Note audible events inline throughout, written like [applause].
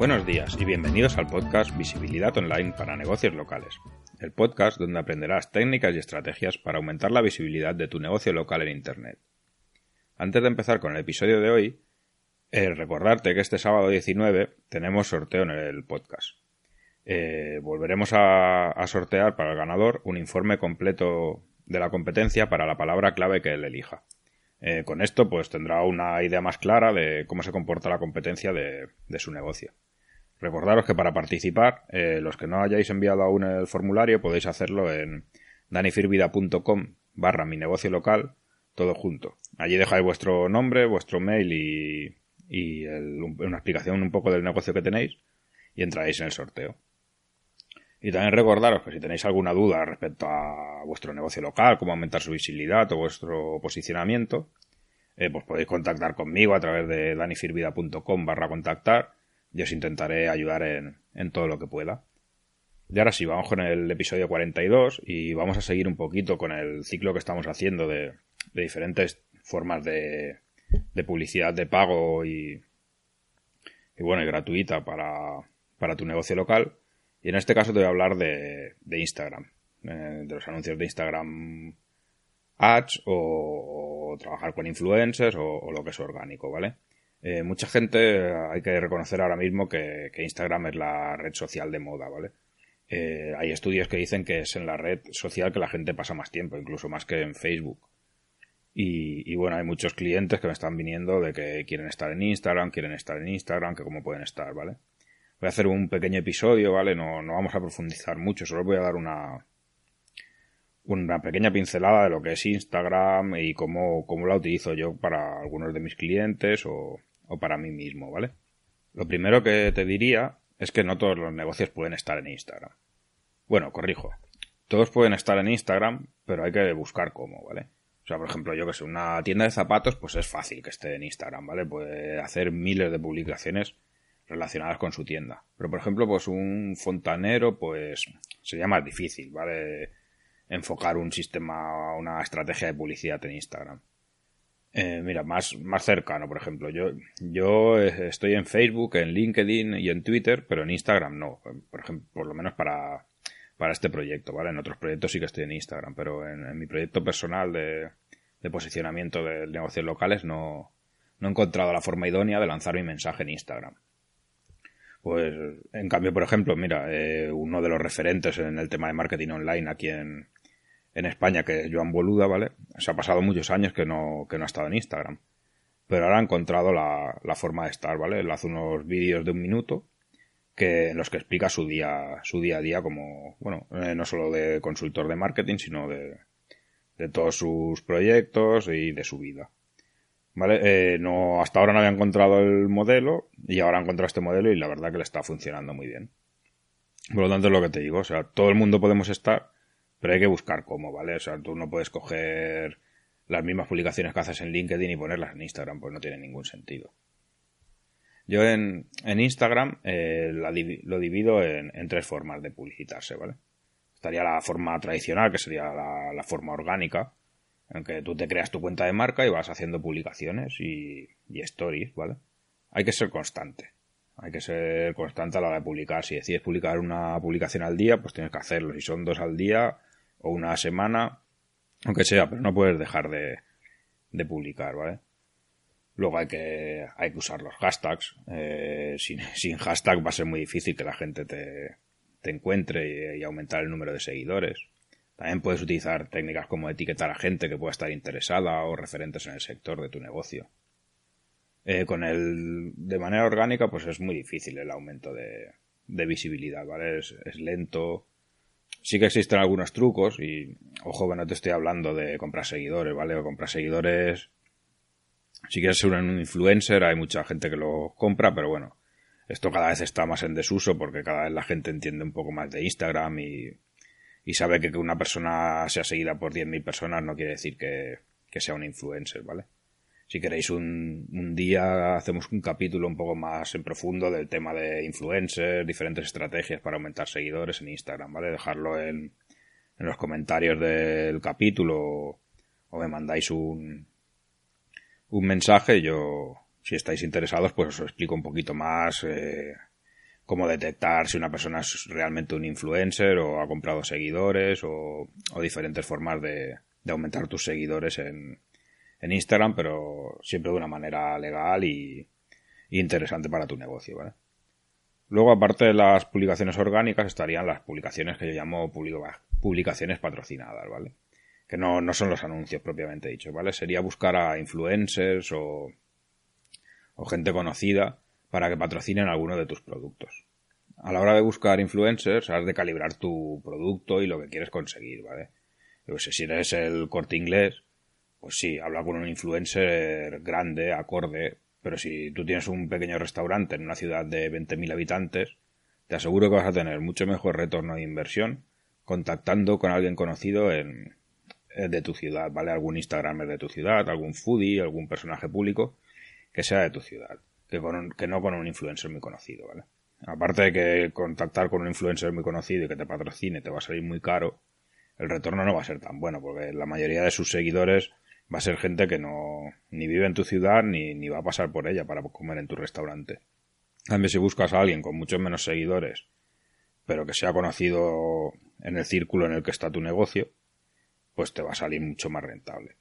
Buenos días y bienvenidos al podcast Visibilidad Online para negocios locales, el podcast donde aprenderás técnicas y estrategias para aumentar la visibilidad de tu negocio local en Internet. Antes de empezar con el episodio de hoy, eh, recordarte que este sábado 19 tenemos sorteo en el podcast. Eh, volveremos a, sortear para el ganador un informe completo de la competencia para la palabra clave que él elija. Eh, con esto, pues tendrá una idea más clara de cómo se comporta la competencia de su negocio. Recordaros que para participar, eh, los que no hayáis enviado aún el formulario podéis hacerlo en danifirvida.com barra mi negocio local, todo junto. Allí dejáis vuestro nombre, vuestro mail y, una explicación un poco del negocio que tenéis y entraréis en el sorteo. Y también recordaros que si tenéis alguna duda respecto a vuestro negocio local, cómo aumentar su visibilidad o vuestro posicionamiento, eh, pues podéis contactar conmigo a través de danifirvida.com barra contactar y os intentaré ayudar en, todo lo que pueda. Y ahora sí, vamos con el episodio 42 y vamos a seguir un poquito con el ciclo que estamos haciendo de, diferentes formas de, de publicidad de pago y, bueno, y gratuita para, tu negocio local. Y en este caso te voy a hablar de, Instagram, eh, de los anuncios de Instagram ads o, trabajar con influencers o lo que es orgánico, ¿vale? Eh, mucha gente, hay que reconocer ahora mismo que, que Instagram es la red social de moda, ¿vale? Eh, hay estudios que dicen que es en la red social que la gente pasa más tiempo, incluso más que en Facebook. Y, y bueno, hay muchos clientes que me están viniendo de que quieren estar en Instagram, quieren estar en Instagram, que cómo pueden estar, ¿vale? Voy a hacer un pequeño episodio, ¿vale? No, no vamos a profundizar mucho, solo voy a dar una, una pequeña pincelada de lo que es Instagram y cómo, cómo la utilizo yo para algunos de mis clientes o, o para mí mismo, ¿vale? Lo primero que te diría es que no todos los negocios pueden estar en Instagram. Bueno, corrijo. Todos pueden estar en Instagram, pero hay que buscar cómo, ¿vale? O sea, por ejemplo, yo que sé, una tienda de zapatos, pues es fácil que esté en Instagram, ¿vale? Puede hacer miles de publicaciones relacionadas con su tienda. Pero, por ejemplo, pues un fontanero, pues sería más difícil, ¿vale? Enfocar un sistema, una estrategia de publicidad en Instagram. Eh, mira, más, más cercano, por ejemplo. Yo, yo eh, estoy en Facebook, en LinkedIn y en Twitter, pero en Instagram no. Por ejemplo, por lo menos para, para este proyecto, ¿vale? En otros proyectos sí que estoy en Instagram, pero en, mi proyecto personal de, de posicionamiento de negocios locales no, no he encontrado la forma idónea de lanzar mi mensaje en Instagram. Pues, en cambio, por ejemplo, mira, eh, uno de los referentes en el tema de marketing online aquí en, en España, que Joan Boluda, ¿vale? Se ha pasado muchos años que no, que no ha estado en Instagram. Pero ahora ha encontrado la, la forma de estar, ¿vale? Él hace unos vídeos de un minuto que, en los que explica su día, su día a día como, bueno, eh, no solo de consultor de marketing, sino de, de todos sus proyectos y de su vida. ¿Vale? Eh, no, hasta ahora no había encontrado el modelo y ahora ha encontrado este modelo y la verdad que le está funcionando muy bien. Por lo tanto, es lo que te digo, o sea, todo el mundo podemos estar, pero hay que buscar cómo, ¿vale? O sea, tú no puedes coger las mismas publicaciones que haces en LinkedIn y ponerlas en Instagram, pues no tiene ningún sentido. Yo en, en Instagram eh, lo divido en, en tres formas de publicitarse, ¿vale? Estaría la forma tradicional, que sería la, la forma orgánica, en que tú te creas tu cuenta de marca y vas haciendo publicaciones y, y stories, ¿vale? Hay que ser constante. Hay que ser constante a la hora de publicar. Si decides publicar una publicación al día, pues tienes que hacerlo. Si son dos al día o una semana, aunque sea, pero no puedes dejar de, de publicar, ¿vale? Luego hay que, hay que usar los hashtags. Eh, sin, [laughs] sin hashtag va a ser muy difícil que la gente te, te encuentre y, aumentar el número de seguidores. También puedes utilizar técnicas como etiquetar a gente que pueda estar interesada o referentes en el sector de tu negocio. Eh, con el de manera orgánica, pues es muy difícil el aumento de, de visibilidad, ¿vale? Es lento. Sí que existen algunos trucos y, ojo, que no te estoy hablando de comprar seguidores, ¿vale? O comprar seguidores. Si quieres ser un influencer, hay mucha gente que lo compra, pero bueno, Esto cada vez está más en desuso porque cada vez la gente entiende un poco más de Instagram y, y sabe que una persona sea seguida por 10.000 personas no quiere decir que, que sea un influencer, ¿vale? Si queréis un, un día hacemos un capítulo un poco más en profundo del tema de influencers, diferentes estrategias para aumentar seguidores en Instagram, ¿vale? Dejarlo en, en los comentarios del capítulo o me mandáis un, un mensaje. Yo, si estáis interesados, pues os explico un poquito más eh, cómo detectar si una persona es realmente un influencer o ha comprado seguidores o, o diferentes formas de, de aumentar tus seguidores en, en Instagram, pero siempre de una manera legal y, interesante para tu negocio, ¿vale? Luego, aparte de las publicaciones orgánicas, estarían las publicaciones que yo llamo publicaciones patrocinadas, ¿vale? Que no, no son los anuncios propiamente dichos, ¿vale? Sería buscar a influencers o, o gente conocida para que patrocinen alguno de tus productos. A la hora de buscar influencers, has de calibrar tu producto y lo que quieres conseguir, ¿vale? Yo sé, si eres el corte inglés, pues sí, habla con un influencer grande, acorde, pero si tú tienes un pequeño restaurante en una ciudad de 20.000 habitantes, te aseguro que vas a tener mucho mejor retorno de inversión contactando con alguien conocido en, eh, de tu ciudad, ¿vale? Algún Instagramer de tu ciudad, algún foodie, algún personaje público que sea de tu ciudad, que, con un, que no con un influencer muy conocido, ¿vale? Aparte de que contactar con un influencer muy conocido y que te patrocine te va a salir muy caro, el retorno no va a ser tan bueno, porque la mayoría de sus seguidores va a ser gente que no ni vive en tu ciudad ni, ni va a pasar por ella para comer en tu restaurante. También si buscas a alguien con muchos menos seguidores, pero que sea conocido en el círculo en el que está tu negocio, pues te va a salir mucho más rentable.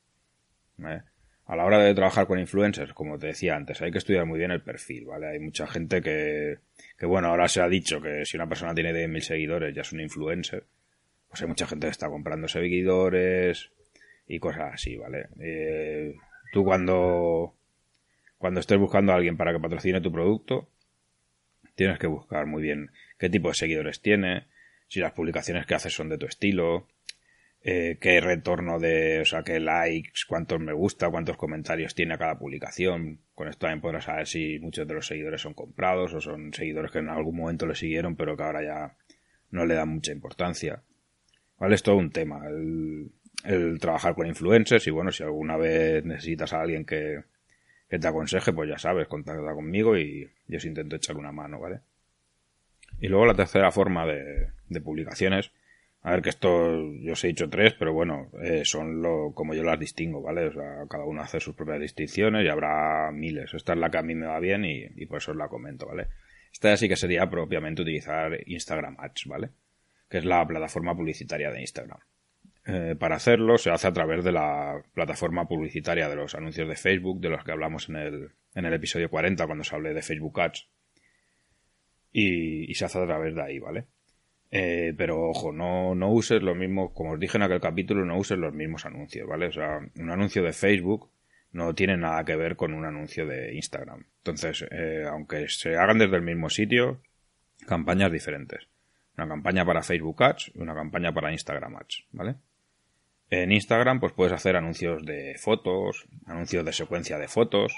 ¿Vale? A la hora de trabajar con influencers, como te decía antes, hay que estudiar muy bien el perfil, ¿vale? Hay mucha gente que, que bueno, ahora se ha dicho que si una persona tiene 10.000 seguidores ya es un influencer, pues hay mucha gente que está comprando seguidores, y cosas así, ¿vale? Eh, tú cuando, cuando estés buscando a alguien para que patrocine tu producto, tienes que buscar muy bien qué tipo de seguidores tiene, si las publicaciones que haces son de tu estilo, eh, qué retorno de, o sea, qué likes, cuántos me gusta, cuántos comentarios tiene a cada publicación. Con esto también podrás saber si muchos de los seguidores son comprados o son seguidores que en algún momento le siguieron pero que ahora ya no le dan mucha importancia. ¿Vale? Es todo un tema. El trabajar con influencers y bueno, si alguna vez necesitas a alguien que, te aconseje, pues ya sabes, contacta conmigo y yo os intento echar una mano, ¿vale? Y luego la tercera forma de, de publicaciones, a ver que esto, yo os he dicho tres, pero bueno, eh, son lo, como yo las distingo, ¿vale? O sea, cada uno hace sus propias distinciones y habrá miles. Esta es la que a mí me va bien y, y por eso os la comento, ¿vale? Esta sí que sería propiamente utilizar Instagram Ads, ¿vale? Que es la plataforma publicitaria de Instagram. Eh, para hacerlo se hace a través de la plataforma publicitaria de los anuncios de Facebook, de los que hablamos en el, en el episodio 40 cuando se hablé de Facebook Ads. Y, se hace a través de ahí, ¿vale? Eh, pero ojo, no, no uses lo mismo, como os dije en aquel capítulo, no uses los mismos anuncios, ¿vale? O sea, un anuncio de Facebook no tiene nada que ver con un anuncio de Instagram. Entonces, eh, aunque se hagan desde el mismo sitio, campañas diferentes. Una campaña para Facebook Ads y una campaña para Instagram Ads, ¿vale? En Instagram pues puedes hacer anuncios de fotos, anuncios de secuencia de fotos,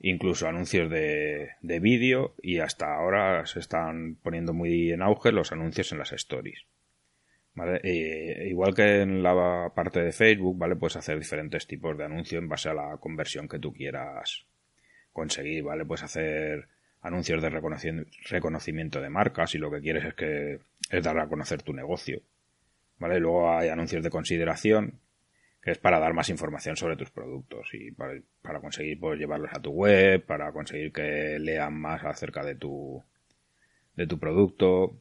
incluso anuncios de, de vídeo y hasta ahora se están poniendo muy en auge los anuncios en las stories. Igual que en la parte de Facebook, ¿vale? Puedes hacer diferentes tipos de anuncios en base a la conversión que tú quieras conseguir, ¿vale? Puedes hacer anuncios de reconocimiento de marcas y lo que quieres es que es dar a conocer tu negocio. ¿Vale? Luego hay anuncios de consideración, que es para dar más información sobre tus productos y para, para conseguir pues, llevarlos a tu web, para conseguir que lean más acerca de tu, de tu producto,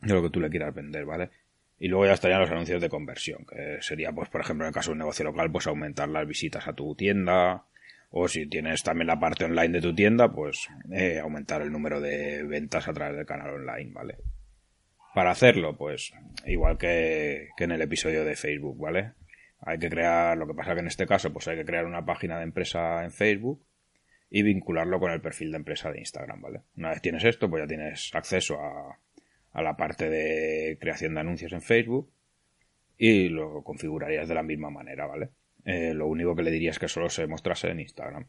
de lo que tú le quieras vender, ¿vale? Y luego ya estarían los anuncios de conversión, que sería, pues, por ejemplo, en el caso de un negocio local, pues aumentar las visitas a tu tienda, o si tienes también la parte online de tu tienda, pues eh, aumentar el número de ventas a través del canal online, ¿vale? Para hacerlo, pues igual que, que en el episodio de Facebook, ¿vale? Hay que crear, lo que pasa que en este caso, pues hay que crear una página de empresa en Facebook y vincularlo con el perfil de empresa de Instagram, ¿vale? Una vez tienes esto, pues ya tienes acceso a, a la parte de creación de anuncios en Facebook y lo configurarías de la misma manera, ¿vale? Eh, lo único que le diría es que solo se mostrase en Instagram.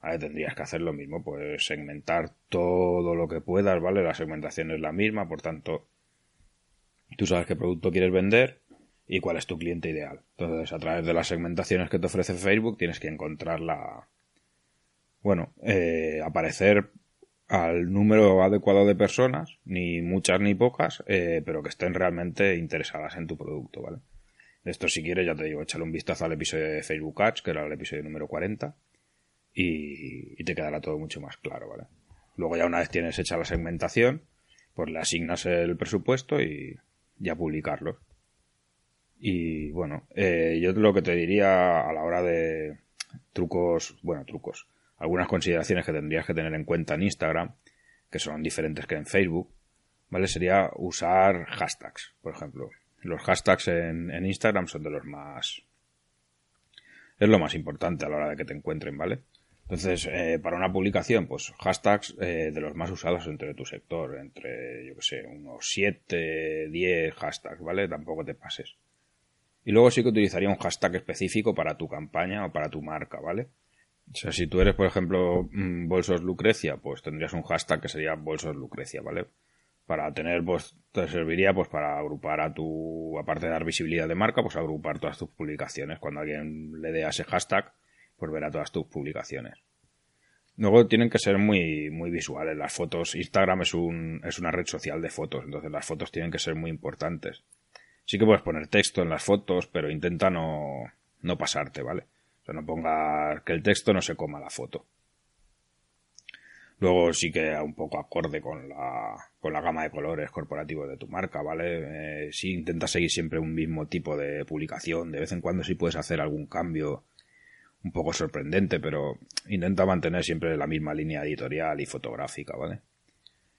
¿vale? Tendrías que hacer lo mismo, pues segmentar todo lo que puedas, ¿vale? La segmentación es la misma, por tanto, tú sabes qué producto quieres vender y cuál es tu cliente ideal. Entonces, a través de las segmentaciones que te ofrece Facebook, tienes que encontrar la... Bueno, eh, aparecer al número adecuado de personas, ni muchas ni pocas, eh, pero que estén realmente interesadas en tu producto, ¿vale? Esto si quieres, ya te digo, échale un vistazo al episodio de Facebook Ads, que era el episodio número 40, y, y te quedará todo mucho más claro, ¿vale? Luego ya una vez tienes hecha la segmentación, pues le asignas el presupuesto y ya publicarlo. Y bueno, eh, yo lo que te diría a la hora de trucos, bueno, trucos, algunas consideraciones que tendrías que tener en cuenta en Instagram, que son diferentes que en Facebook, ¿vale? Sería usar hashtags, por ejemplo. Los hashtags en Instagram son de los más... Es lo más importante a la hora de que te encuentren, ¿vale? Entonces, eh, para una publicación, pues hashtags eh, de los más usados entre tu sector, entre, yo que sé, unos 7, 10 hashtags, ¿vale? Tampoco te pases. Y luego sí que utilizaría un hashtag específico para tu campaña o para tu marca, ¿vale? O sea, si tú eres, por ejemplo, mm, Bolsos Lucrecia, pues tendrías un hashtag que sería Bolsos Lucrecia, ¿vale? Para tener, pues, te serviría, pues, para agrupar a tu, aparte de dar visibilidad de marca, pues agrupar todas tus publicaciones. Cuando alguien le dé a ese hashtag, pues verá todas tus publicaciones. Luego tienen que ser muy, muy visuales. Las fotos, Instagram es un, es una red social de fotos, entonces las fotos tienen que ser muy importantes. Sí que puedes poner texto en las fotos, pero intenta no, no pasarte, ¿vale? O sea, no pongas que el texto no se coma la foto. Luego sí que un poco acorde con la, con la gama de colores corporativos de tu marca, ¿vale? Eh, sí intenta seguir siempre un mismo tipo de publicación. De vez en cuando sí puedes hacer algún cambio un poco sorprendente, pero intenta mantener siempre la misma línea editorial y fotográfica, ¿vale?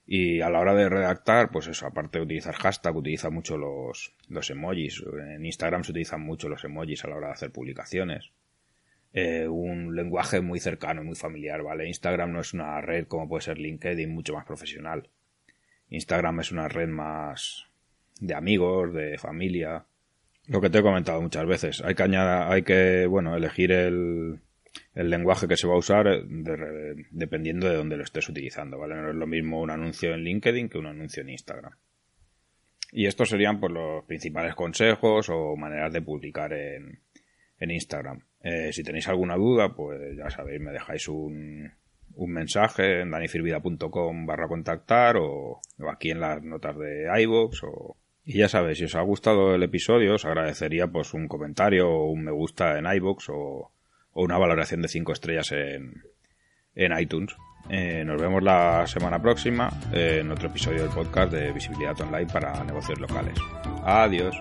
Y a la hora de redactar, pues eso, aparte de utilizar hashtag, utiliza mucho los, los emojis. En Instagram se utilizan mucho los emojis a la hora de hacer publicaciones. Eh, un lenguaje muy cercano, muy familiar, ¿vale? Instagram no es una red como puede ser LinkedIn, mucho más profesional. Instagram es una red más de amigos, de familia. Lo que te he comentado muchas veces. Hay que añadir, hay que, bueno, elegir el, el lenguaje que se va a usar de- dependiendo de dónde lo estés utilizando, ¿vale? No es lo mismo un anuncio en LinkedIn que un anuncio en Instagram. Y estos serían pues los principales consejos o maneras de publicar en, en Instagram. Eh, si tenéis alguna duda, pues ya sabéis, me dejáis un, un mensaje en danifirvida.com barra contactar o, o aquí en las notas de iVoox o... Y ya sabéis, si os ha gustado el episodio, os agradecería pues un comentario o un me gusta en iVoox o, una valoración de 5 estrellas en, en iTunes. Eh, nos vemos la semana próxima en otro episodio del podcast de Visibilidad Online para negocios locales. Adiós.